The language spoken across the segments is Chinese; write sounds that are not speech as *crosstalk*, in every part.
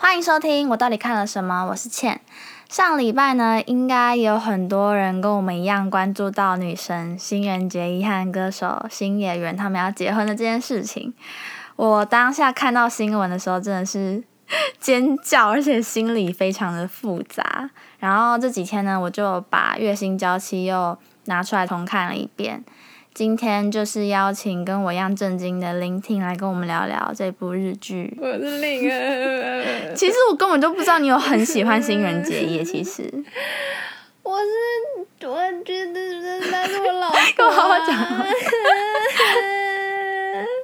欢迎收听，我到底看了什么？我是倩。上礼拜呢，应该有很多人跟我们一样关注到女神新垣结衣和歌手新演员他们要结婚的这件事情。我当下看到新闻的时候，真的是尖叫，而且心里非常的复杂。然后这几天呢，我就把《月薪娇妻》又拿出来重看了一遍。今天就是邀请跟我一样震惊的林婷来跟我们聊聊这部日剧。我是另儿。*laughs* 其实我根本就不知道你有很喜欢新人结衣。其实 *laughs* 我是我觉得他是我老公。*laughs* 跟我好好讲话。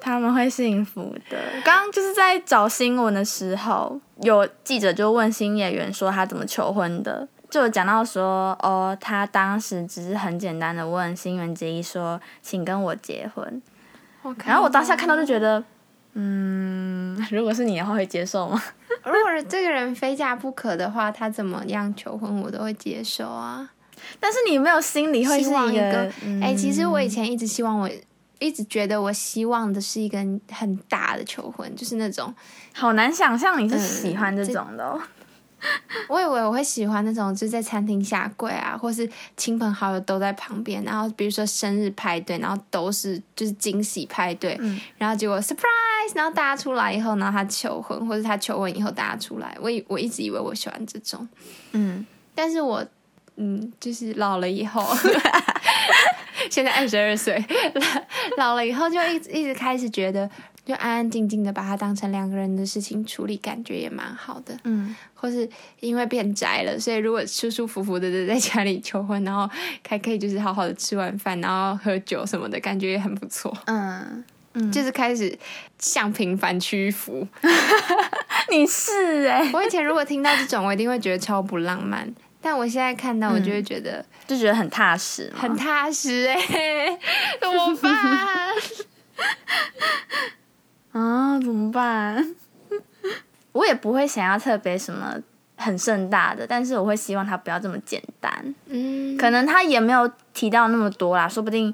他们会幸福的。刚刚就是在找新闻的时候，有记者就问新演员说他怎么求婚的。就有讲到说，哦，他当时只是很简单的问新垣结衣说，请跟我结婚。然后我当下看到就觉得，嗯，*laughs* 如果是你的话，会接受吗？*laughs* 如果是这个人非嫁不可的话，他怎么样求婚我都会接受啊。但是你没有心里会希望一个，哎，其实我以前一直希望，我一直觉得我希望的是一个很大的求婚，就是那种，好难想象你是喜欢这种的。*laughs* 我以为我会喜欢那种，就在餐厅下跪啊，或是亲朋好友都在旁边，然后比如说生日派对，然后都是就是惊喜派对，然后结果 surprise，然后大家出来以后，然后他求婚，或者他求婚以后大家出来，我以我一直以为我喜欢这种，嗯，但是我嗯，就是老了以后，*laughs* 现在二十二岁，老了以后就一直一直开始觉得。就安安静静的把它当成两个人的事情处理，感觉也蛮好的。嗯，或是因为变宅了，所以如果舒舒服服的在家里求婚，然后还可以就是好好的吃完饭，然后喝酒什么的，感觉也很不错。嗯嗯，就是开始向平凡屈服。*laughs* 你是哎，*laughs* 我以前如果听到这种，我一定会觉得超不浪漫。但我现在看到，我就会觉得就觉得很踏实，很踏实哎，*laughs* 怎么办？啊，怎么办？*laughs* 我也不会想要特别什么很盛大的，但是我会希望他不要这么简单。嗯，可能他也没有提到那么多啦，说不定，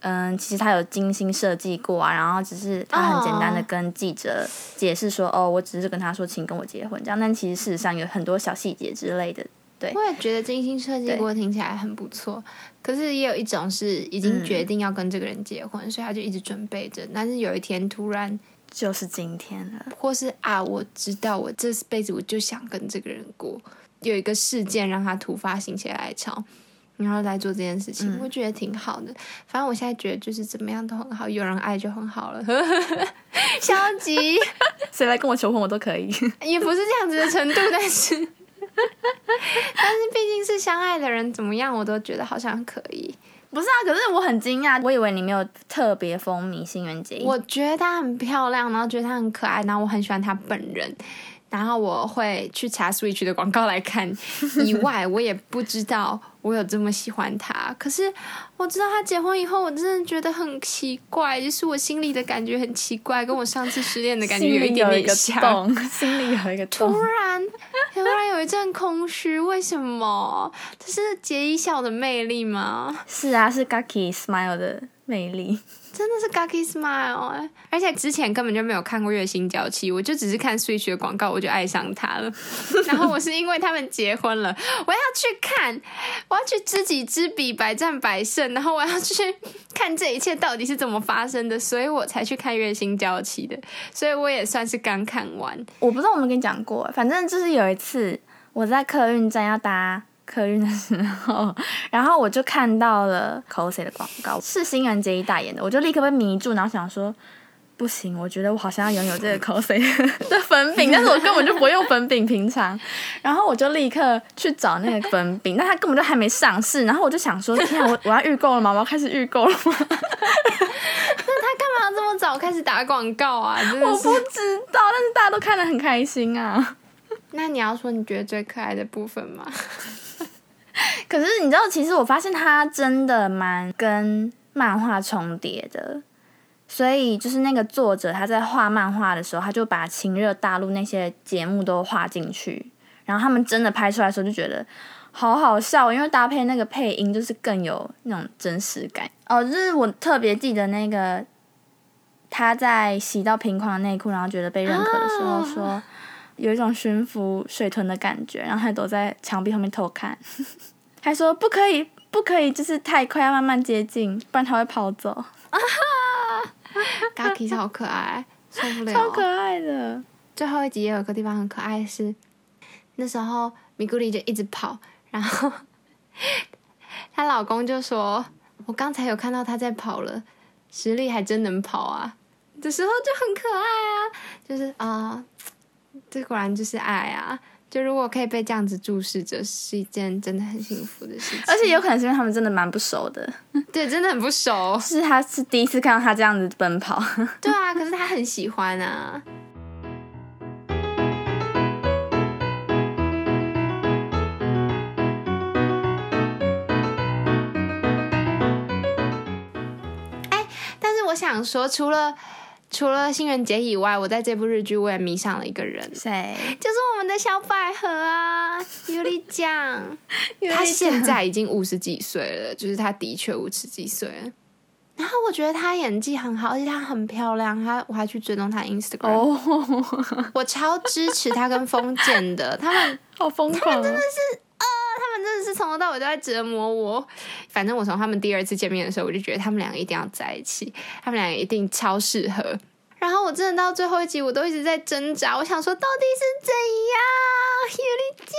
嗯，其实他有精心设计过啊，然后只是他很简单的跟记者解释说，哦，我只是跟他说，请跟我结婚这样，但其实事实上有很多小细节之类的。对，我也觉得精心设计过听起来很不错，可是也有一种是已经决定要跟这个人结婚，所以他就一直准备着，但是有一天突然。就是今天了，或是啊，我知道我这辈子我就想跟这个人过，有一个事件让他突发心血来潮，然后来做这件事情，我觉得挺好的。反正我现在觉得就是怎么样都很好，有人爱就很好了。*laughs* 消极，谁来跟我求婚我都可以，*laughs* 也不是这样子的程度，但是，*laughs* 但是毕竟是相爱的人，怎么样我都觉得好像可以。不是啊，可是我很惊讶，我以为你没有特别风靡新垣结衣。我觉得她很漂亮，然后觉得她很可爱，然后我很喜欢她本人。然后我会去查 Switch 的广告来看，以外我也不知道我有这么喜欢他。可是我知道他结婚以后，我真的觉得很奇怪，就是我心里的感觉很奇怪，跟我上次失恋的感觉有一点点像。心里有一个 *laughs* 突然突然有一阵空虚，为什么？这是杰一笑的魅力吗？是啊，是 Gaki Smile 的魅力。真的是 Gaki Smile 哎，而且之前根本就没有看过《月薪娇妻》，我就只是看 Switch 的广告，我就爱上他了。*laughs* 然后我是因为他们结婚了，我要去看，我要去知己知彼，百战百胜。然后我要去看这一切到底是怎么发生的，所以我才去看《月薪娇妻》的。所以我也算是刚看完。我不知道我们跟你讲过，反正就是有一次我在客运站要搭。客运的时候，然后我就看到了 cos 的广告，是新垣结衣代言的，我就立刻被迷住，然后想说，不行，我觉得我好像要拥有这个 cos *laughs* 的粉饼，但是我根本就不用粉饼，平常，然后我就立刻去找那个粉饼，但它根本就还没上市，然后我就想说，天啊，我我要预购了吗？我要开始预购了吗？*laughs* 那他干嘛这么早开始打广告啊？我不知道，但是大家都看得很开心啊。那你要说你觉得最可爱的部分吗？可是你知道，其实我发现他真的蛮跟漫画重叠的，所以就是那个作者他在画漫画的时候，他就把情热大陆那些节目都画进去，然后他们真的拍出来的时候就觉得好好笑，因为搭配那个配音就是更有那种真实感。哦，就是我特别记得那个他在洗到平框的内裤，然后觉得被认可的时候说。有一种驯服水豚的感觉，然后还躲在墙壁后面偷看，还说不可以，不可以，就是太快，要慢慢接近，不然它会跑走。啊哈 g a k i 超可爱，受不了，超可爱的。最后一集也有个地方很可爱，是那时候米古里就一直跑，然后她老公就说：“我刚才有看到他在跑了，实力还真能跑啊。”的时候就很可爱啊，就是啊，这果然就是爱啊！就如果可以被这样子注视着，是一件真的很幸福的事情。而且有可能是因为他们真的蛮不熟的，*laughs* 对，真的很不熟。是他是第一次看到他这样子奔跑，*laughs* 对啊，可是他很喜欢啊。哎，但是我想说，除了。除了新垣结以外，我在这部日剧我也迷上了一个人，谁？就是我们的小百合啊，*laughs* 尤里酱。他现在已经五十几岁了，就是他的确五十几岁了。然后我觉得她演技很好，而且她很漂亮。她我还去追踪她 Instagram，哦，我超支持她跟封建的，他们 *laughs* 好疯狂，真的是们真的是从头到尾都在折磨我。反正我从他们第二次见面的时候，我就觉得他们两个一定要在一起，他们两个一定超适合。然后我真的到最后一集，我都一直在挣扎。我想说，到底是怎样？有力酱，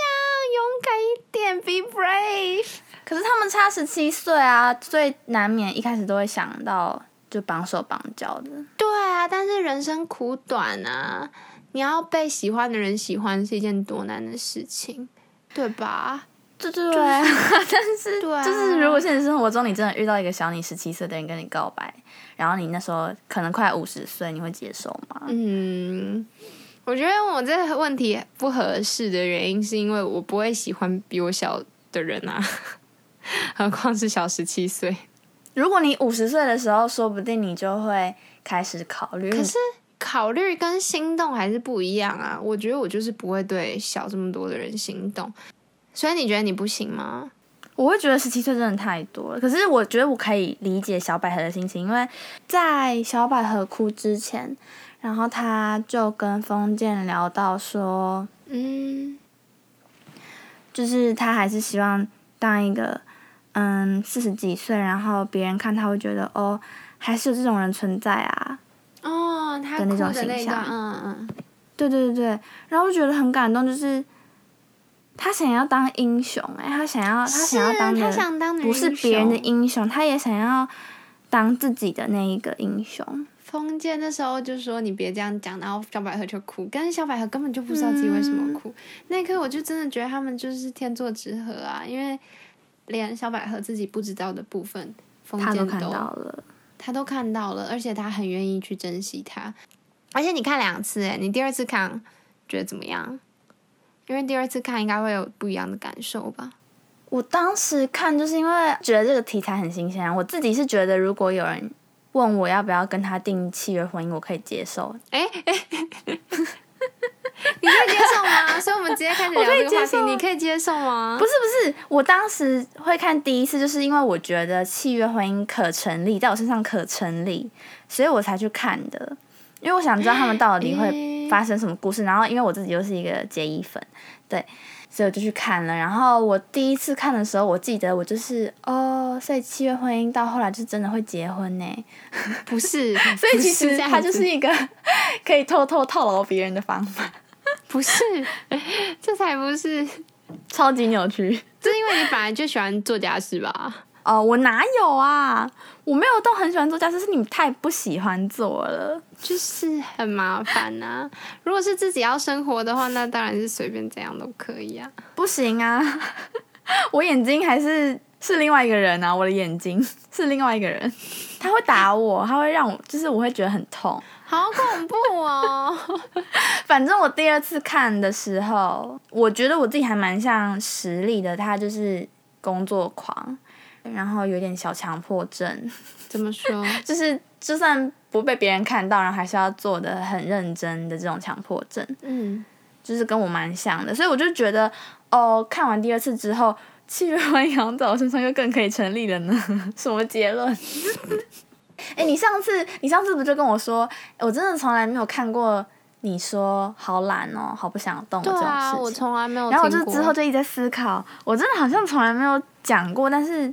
勇敢一点，be brave。可是他们差十七岁啊，所以难免一开始都会想到就绑手绑脚的。对啊，但是人生苦短啊，你要被喜欢的人喜欢是一件多难的事情，对吧？对对对，*laughs* 但是就是如果现实生活中你真的遇到一个小你十七岁的人跟你告白。然后你那时候可能快五十岁，你会接受吗？嗯，我觉得我这个问题不合适的原因，是因为我不会喜欢比我小的人啊，*laughs* 何况是小十七岁。如果你五十岁的时候，说不定你就会开始考虑。可是考虑跟心动还是不一样啊！我觉得我就是不会对小这么多的人心动，所以你觉得你不行吗？我会觉得十七岁真的太多了，可是我觉得我可以理解小百合的心情，因为在小百合哭之前，然后他就跟封建聊到说，嗯，就是他还是希望当一个，嗯，四十几岁，然后别人看他会觉得哦，还是有这种人存在啊，哦，他的那种形象，嗯嗯，对对对对，然后我觉得很感动，就是。他想要当英雄哎，他想要他想要当的不是别人的英雄，他也想要当自己的那一个英雄。封建那时候就说你别这样讲，然后小百合就哭，但是小百合根本就不知道自己为什么哭。那一刻我就真的觉得他们就是天作之合啊，因为连小百合自己不知道的部分，封建都看到了，他都看到了，而且他很愿意去珍惜他。而且你看两次哎，你第二次看觉得怎么样？因为第二次看应该会有不一样的感受吧。我当时看就是因为觉得这个题材很新鲜，我自己是觉得如果有人问我要不要跟他订契约婚姻，我可以接受。哎哎，*laughs* 你可以接受吗？*laughs* 所以我们直接开始聊这个话题，你可以接受吗？不是不是，我当时会看第一次，就是因为我觉得契约婚姻可成立，在我身上可成立，所以我才去看的。因为我想知道他们到底会发生什么故事，然后因为我自己又是一个结衣粉，对，所以我就去看了。然后我第一次看的时候，我记得我就是哦，所以七月婚姻到后来就真的会结婚呢？不是，*laughs* 所以其实它就是一个可以偷偷套牢别人的方法，不是，*laughs* 这才不是，超级扭曲。这因为你本来就喜欢做家事吧？哦，我哪有啊？我没有都很喜欢做家事，是你们太不喜欢做了，就是很麻烦呐。如果是自己要生活的话，那当然是随便怎样都可以啊。不行啊，*laughs* 我眼睛还是是另外一个人啊，我的眼睛是另外一个人，他会打我，他会让我，就是我会觉得很痛，好恐怖哦。*laughs* 反正我第二次看的时候，我觉得我自己还蛮像实力的，他就是工作狂。然后有点小强迫症，*laughs* 怎么说？*laughs* 就是就算不被别人看到，然后还是要做的很认真的这种强迫症。嗯，就是跟我蛮像的，所以我就觉得，哦，看完第二次之后，契约婚姻在我身上又更可以成立了呢。*laughs* 什么结论？哎，你上次你上次不就跟我说，我真的从来没有看过你说好懒哦，好不想动这种对啊，我事情。从来没有然后我就之后就一直在思考，我真的好像从来没有讲过，但是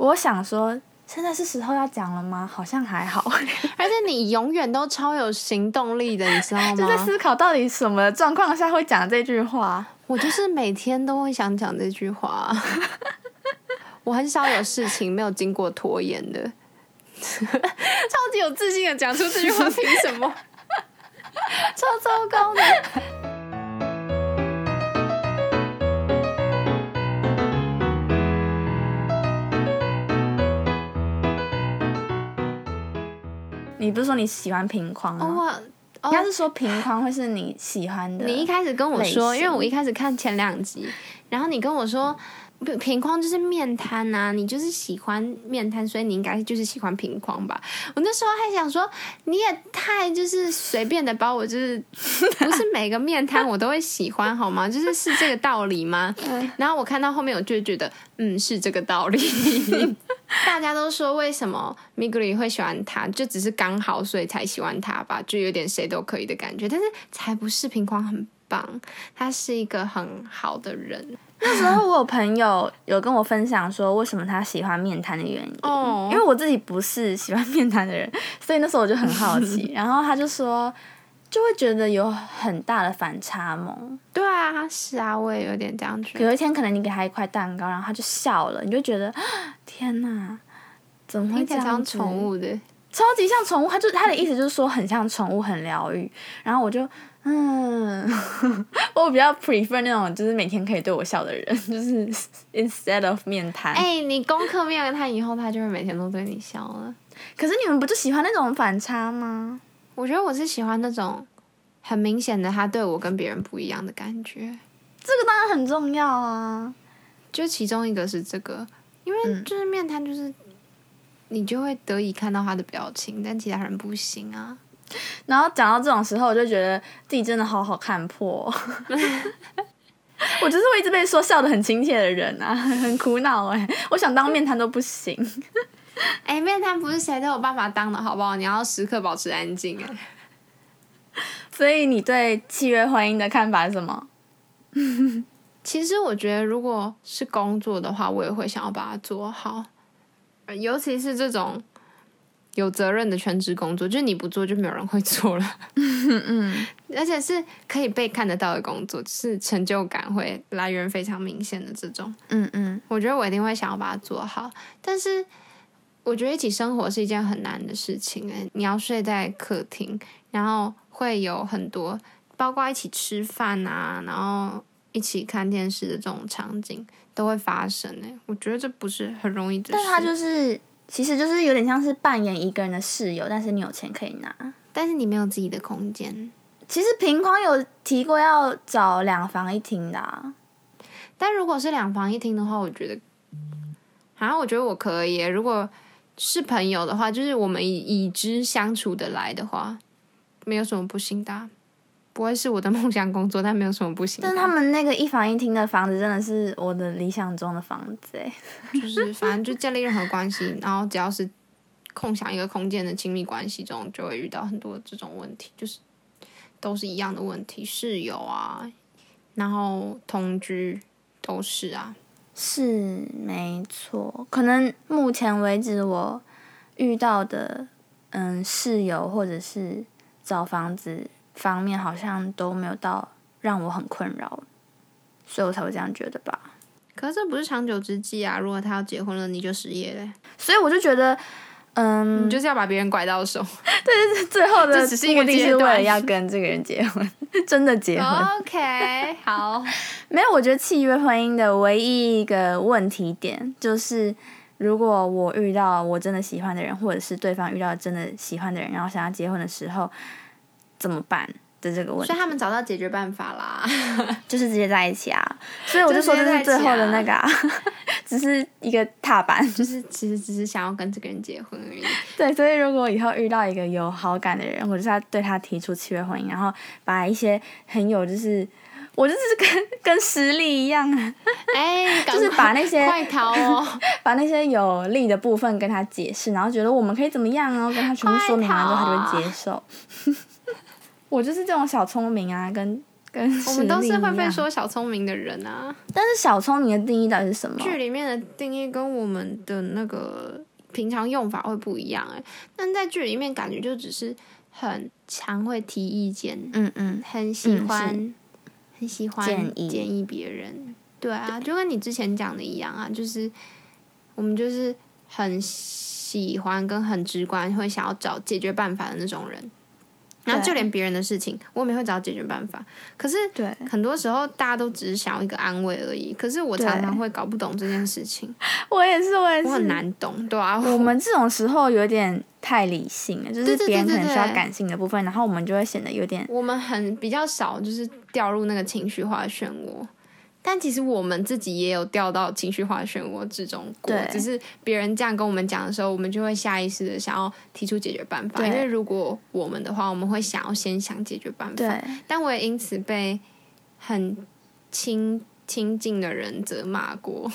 我想说，现在是时候要讲了吗？好像还好，*laughs* 而且你永远都超有行动力的，你知道吗就在？思考到底什么状况下会讲这句话。我就是每天都会想讲这句话，*laughs* 我很少有事情没有经过拖延的，*laughs* 超级有自信的讲出这句话，凭什么？超糟糕的。你不是说你喜欢平框吗？哦，该是说平框会是你喜欢的。你一开始跟我说，因为我一开始看前两集，然后你跟我说平平框就是面瘫呐、你就是喜欢面瘫，所以你应该就是喜欢平框吧？我那时候还想说，你也太就是随便的把我就是不是每个面瘫我都会喜欢好吗？*laughs* 就是是这个道理吗？然后我看到后面，我就觉得嗯是这个道理。*laughs* *laughs* 大家都说为什么 Miguri 会喜欢他，就只是刚好所以才喜欢他吧，就有点谁都可以的感觉。但是才不是平框很棒，他是一个很好的人那时候我有朋友有跟我分享说，为什么他喜欢面瘫的原因。哦因为我自己不是喜欢面瘫的人，所以那时候我就很好奇。*laughs* 然后他就说，就会觉得有很大的反差萌。对啊，是啊，我也有点这样觉得。有一天可能你给他一块蛋糕，然后他就笑了，你就觉得啊 *gasps* 天哪，怎么会这样子？宠物的，超级像宠物，他就他的意思就是说很像宠物，很疗愈。然后我就嗯，*laughs* 我比较 prefer 那种就是每天可以对我笑的人，*laughs* 就是 instead of 面瘫。哎、你功课面了他以后，他就会每天都对你笑了。可是你们不就喜欢那种反差吗？我觉得我是喜欢那种很明显的他对我跟别人不一样的感觉，这个当然很重要啊。就其中一个是这个，因为就是面瘫就是。你就会得以看到他的表情，但其他人不行啊。*laughs* 然后讲到这种时候，我就觉得自己真的好好看破。*laughs* 我就是会一直被说笑的很亲切的人啊，很苦恼哎、我想当面瘫都不行。*laughs* 哎、面瘫不是谁都有办法当的，好不好？你要时刻保持安静。哎，*laughs* 所以你对契约婚姻的看法是什么？*laughs* 其实我觉得，如果是工作的话，我也会想要把它做好，呃尤其是这种有责任的全职工作，就是你不做就没有人会做了。嗯嗯，而且是可以被看得到的工作，就是成就感会来源非常明显的这种。嗯嗯，我觉得我一定会想要把它做好，但是我觉得一起生活是一件很难的事情诶，你要睡在客厅，然后会有很多，包括一起吃饭啊，然后一起看电视的这种场景都会发生哎。我觉得这不是很容易的事，但他就是，其实就是有点像是扮演一个人的室友，但是你有钱可以拿。但是你没有自己的空间。其实平框有提过要找两房一厅的、啊，但如果是两房一厅的话，我觉得，好像我觉得我可以耶。如果是朋友的话，就是我们已已知相处的来的话，没有什么不行的啊、不会是我的梦想工作，但没有什么不行。但是他们那个一房一厅的房子真的是我的理想中的房子哎。就是反正就建立任何关系，然后只要是共享一个空间的亲密关系中，就会遇到很多这种问题，就是都是一样的问题，室友啊，然后同居都是啊。是没错，可能目前为止我遇到的，嗯，室友或者是找房子方面，好像都没有到让我很困扰，所以我才会这样觉得吧。可是这不是长久之计啊！如果他要结婚了，你就失业嘞，所以我就觉得，嗯，你就是要把别人拐到手。*laughs* 最后的这只是一个目的是为了要跟这个人结婚，*laughs* 真的结婚。OK，好，*laughs* 没有，我觉得契约婚姻的唯一一个问题点就是，如果我遇到我真的喜欢的人，或者是对方遇到真的喜欢的人，然后想要结婚的时候，怎么办的这个问题所以，他们找到解决办法啦。*laughs* 就是直接在一起啊。所以我就说这是最后的那个、啊，*laughs* 只是一个踏板。就是其实只是想要跟这个人结婚而已。对，所以如果以后遇到一个有好感的人，我就是要对他提出契约婚姻，然后把一些很有就是。我就是跟跟实力一样啊，哎，*laughs* 就是把那些快逃哦！把那些有利的部分跟他解释，然后觉得我们可以怎么样哦，跟他全部说明完之后，他就会接受。我就是这种小聪明啊，跟跟 *laughs* 我们都是会被说小聪明的人啊。但是小聪明的定义到底是什么？剧里面的定义跟我们的那个平常用法会不一样哎、但在剧里面感觉就只是很常会提意见，嗯嗯，很喜嗯欢，很喜欢建议建议别人。对啊，就跟你之前讲的一样啊，就是我们就是很喜欢跟很直观，会想要找解决办法的那种人。然后就连别人的事情，我们也会找解决办法。可是对，很多时候大家都只是想要一个安慰而已。可是我常常会搞不懂这件事情，*laughs* 我也是，我也是，我很。难懂，对啊，我们这种时候有点太理性了，就是别人可能需要感性的部分，然后我们就会显得有点我们很比较少，就是掉入那个情绪化的漩涡。但其实我们自己也有掉到情绪化的漩涡之中过，只是别人这样跟我们讲的时候，我们就会下意识的想要提出解决办法。因为如果我们的话，我们会想要先想解决办法。对，但我也因此被很亲亲近的人责骂过，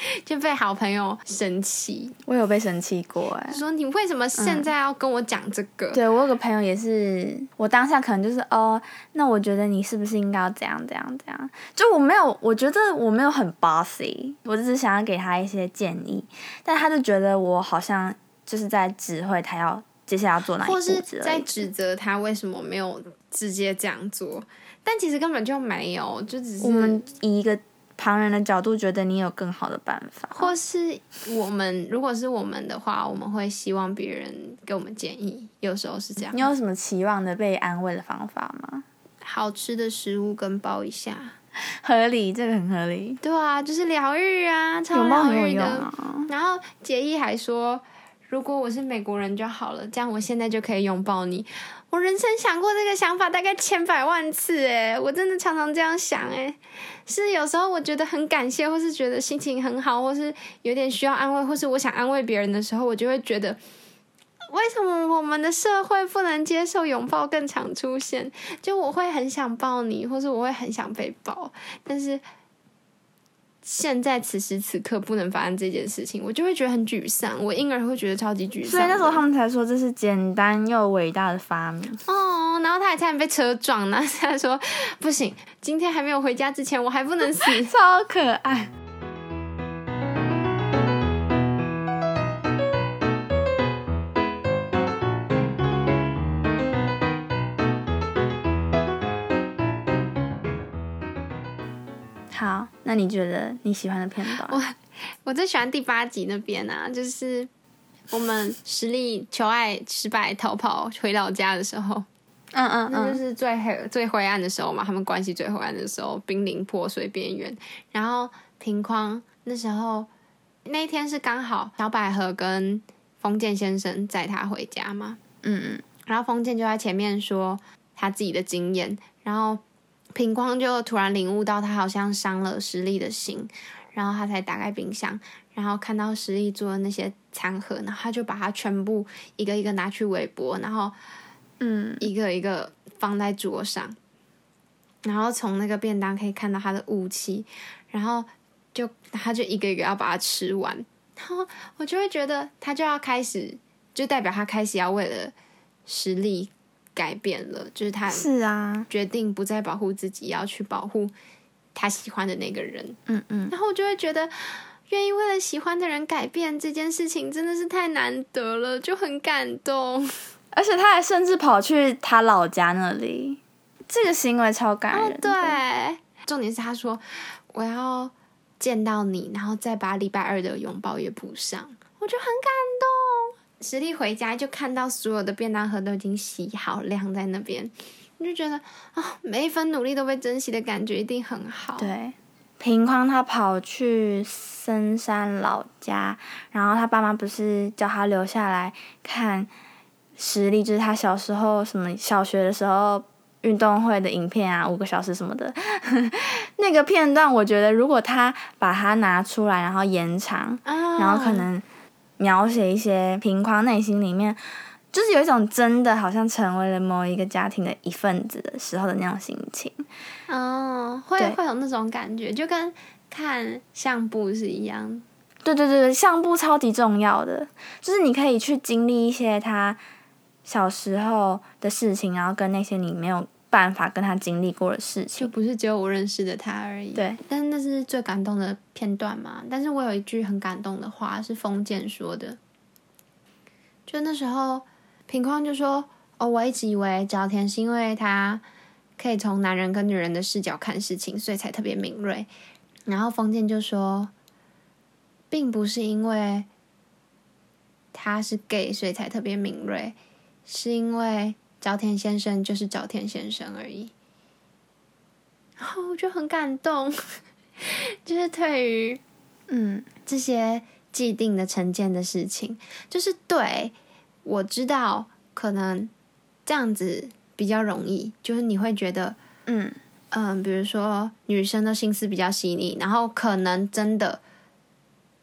*laughs* 就被好朋友生气，我有被生气过哎、就说你为什么现在要跟我讲这个？对我有个朋友也是，我当下可能就是哦，那我觉得你是不是应该要怎样怎样怎样？就我没有，我觉得我没有很 bossy，我只是想要给他一些建议，但他就觉得我好像就是在指挥他要接下来要做哪一或者是在。指责他为什么没有直接这样做，但其实根本就没有，就只是我们以一个旁人的角度觉得你有更好的办法，或是我们如果是我们的话，我们会希望别人给我们建议，有时候是这样你。有什么期望的被安慰的方法吗？好吃的食物跟抱一下，合理，这个很合理，对啊，就是疗愈啊，超疗愈的。有用啊。然后杰伊还说，如果我是美国人就好了，这样我现在就可以拥抱你。我人生想过这个想法大概千百万次，诶，我真的常常这样想，诶，是有时候我觉得很感谢，或是觉得心情很好，或是有点需要安慰，或是我想安慰别人的时候，我就会觉得。为什么我们的社会不能接受拥抱更常出现？就我会很想抱你，或是我会很想被抱，但是现在此时此刻不能发生这件事情，我就会觉得很沮丧，我婴儿会觉得超级沮丧。所以那时候他们才说这是简单又伟大的发明。哦，然后他还差点被车撞呢，他说不行，今天还没有回家之前，我还不能死。超可爱。好，那你觉得你喜欢的片段？我我最喜欢第八集那边啊，就是我们实力求爱失败逃跑回老家的时候，嗯嗯那就嗯，是最黑最灰暗的时候嘛，他们关系最灰暗的时候，濒临破碎边缘。然后平匡那时候那一天是刚好小百合跟封建先生载他回家嘛，嗯嗯，然后封建就在前面说他自己的经验，然后平光就突然领悟到他好像伤了实力的心，然后他才打开冰箱，然后看到实力做的那些餐盒，然后他就把它全部一个一个拿去微波，然后嗯，一个一个放在桌上，然后从那个便当可以看到它的雾气，然后就他就一个一个要把它吃完，然后我就会觉得他就要开始，就代表他开始要为了实力改变了，就是他是啊，决定不再保护自己，要去保护他喜欢的那个人，嗯嗯，然后我就会觉得。愿意为了喜欢的人改变这件事情真的是太难得了，就很感动。而且他还甚至跑去他老家那里，这个行为超感人、哦，，对，重点是他说我要见到你，然后再把礼拜二的拥抱也补上，我就很感动。实力回家就看到所有的便当盒都已经洗好晾在那边，你就觉得啊、每一分努力都被珍惜的感觉一定很好。对，平匡他跑去深山老家，然后他爸妈不是叫他留下来看实力，就是他小时候什么小学的时候运动会的影片啊，五个小时什么的。*laughs* 那个片段，我觉得如果他把它拿出来，然后延长，啊，然后可能描写一些平匡内心里面。就是有一种真的好像成为了某一个家庭的一份子的时候的那种心情，哦，会会有那种感觉，就跟看相簿是一样。对对对对，相簿超级重要的，就是你可以去经历一些他小时候的事情，然后跟那些你没有办法跟他经历过的事情，就不是只有我认识的他而已。对，但是那是最感动的片段嘛。但是我有一句很感动的话是封建说的，就那时候品匡就说：“哦，我一直以为早田是因为他可以从男人跟女人的视角看事情，所以才特别敏锐。”然后封建就说：“并不是因为他是 gay 所以才特别敏锐，是因为早田先生就是早田先生而已。”然后我就很感动，*laughs* 就是对于嗯这些既定的成见的事情，就是对我知道可能这样子比较容易，就是你会觉得，嗯嗯，比如说女生的心思比较细腻，然后可能真的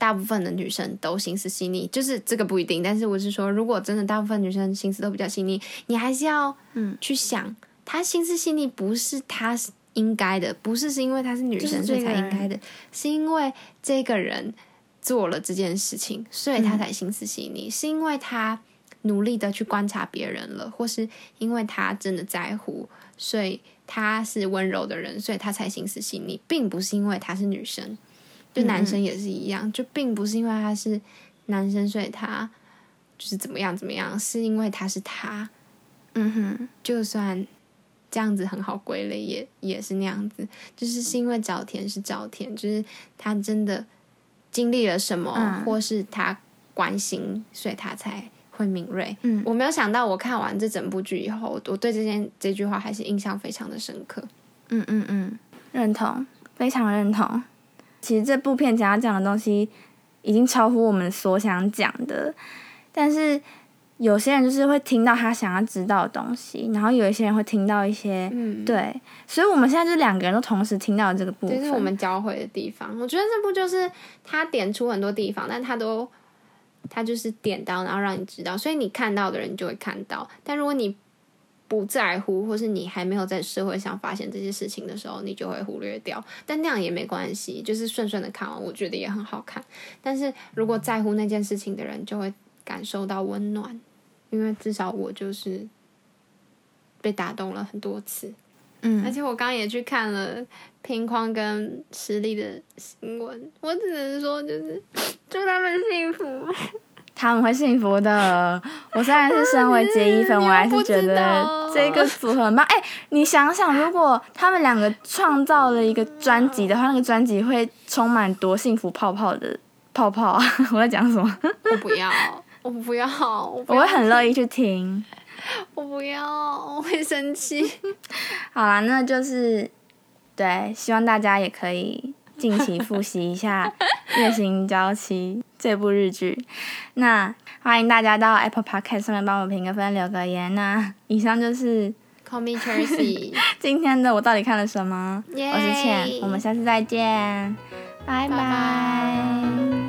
大部分的女生都心思细腻，就是这个不一定，但是我是说，如果真的大部分女生心思都比较细腻，你还是要嗯。去想，她心思细腻不是她应该的，不是是因为她是女生所以才应该的，是因为这个人做了这件事情，所以她才心思细腻，是因为她努力的去观察别人了，或是因为她真的在乎，所以她是温柔的人，所以她才心思细腻，并不是因为她是女生，就男生也是一样，就并不是因为他是男生，所以他就是怎么样怎么样，是因为他是他，嗯哼，就算这样子很好归类，也也是那样子，就是是因为早田是早田，就是他真的经历了什么，嗯或是他关心，所以他才会敏锐。嗯我没有想到，我看完这整部剧以后，我对这件这句话还是印象非常的深刻。嗯嗯嗯，认同，非常认同。其实这部片想要讲的东西已经超乎我们所想讲的，但是有些人就是会听到他想要知道的东西，然后有一些人会听到一些，嗯，对，所以我们现在就是两个人都同时听到这个部分，这是我们交汇的地方。我觉得这部就是他点出很多地方，但他都他就是点到，然后让你知道，所以你看到的人就会看到。但如果你不在乎，或是你还没有在社会上发现这些事情的时候，你就会忽略掉。但那样也没关系，就是顺顺的看完，我觉得也很好看。但是如果在乎那件事情的人，就会感受到温暖，因为至少我就是被打动了很多次。嗯而嗯，且我刚刚也去看了平匡跟实力的新闻，我只能说就是祝他们幸福。他们会幸福的。我虽然是身为杰伊粉，我还是觉得这个组合很棒。哎、你想想，如果他们两个创造了一个专辑的话，那个专辑会充满多幸福泡泡的 *laughs* 泡泡啊！我在讲什么？我不要，我不要，*laughs* 我不要我会很乐意去听。我不要，我会生气。好啦，那就是对，希望大家也可以近期复习一下《月薪娇妻》这部日剧。*laughs* 那欢迎大家到 Apple Podcast 上面帮我评个分、留个言。那以上就是 Call me Chelsea，*laughs* 今天的我到底看了什么？我是倩，我们下次再见，拜拜拜拜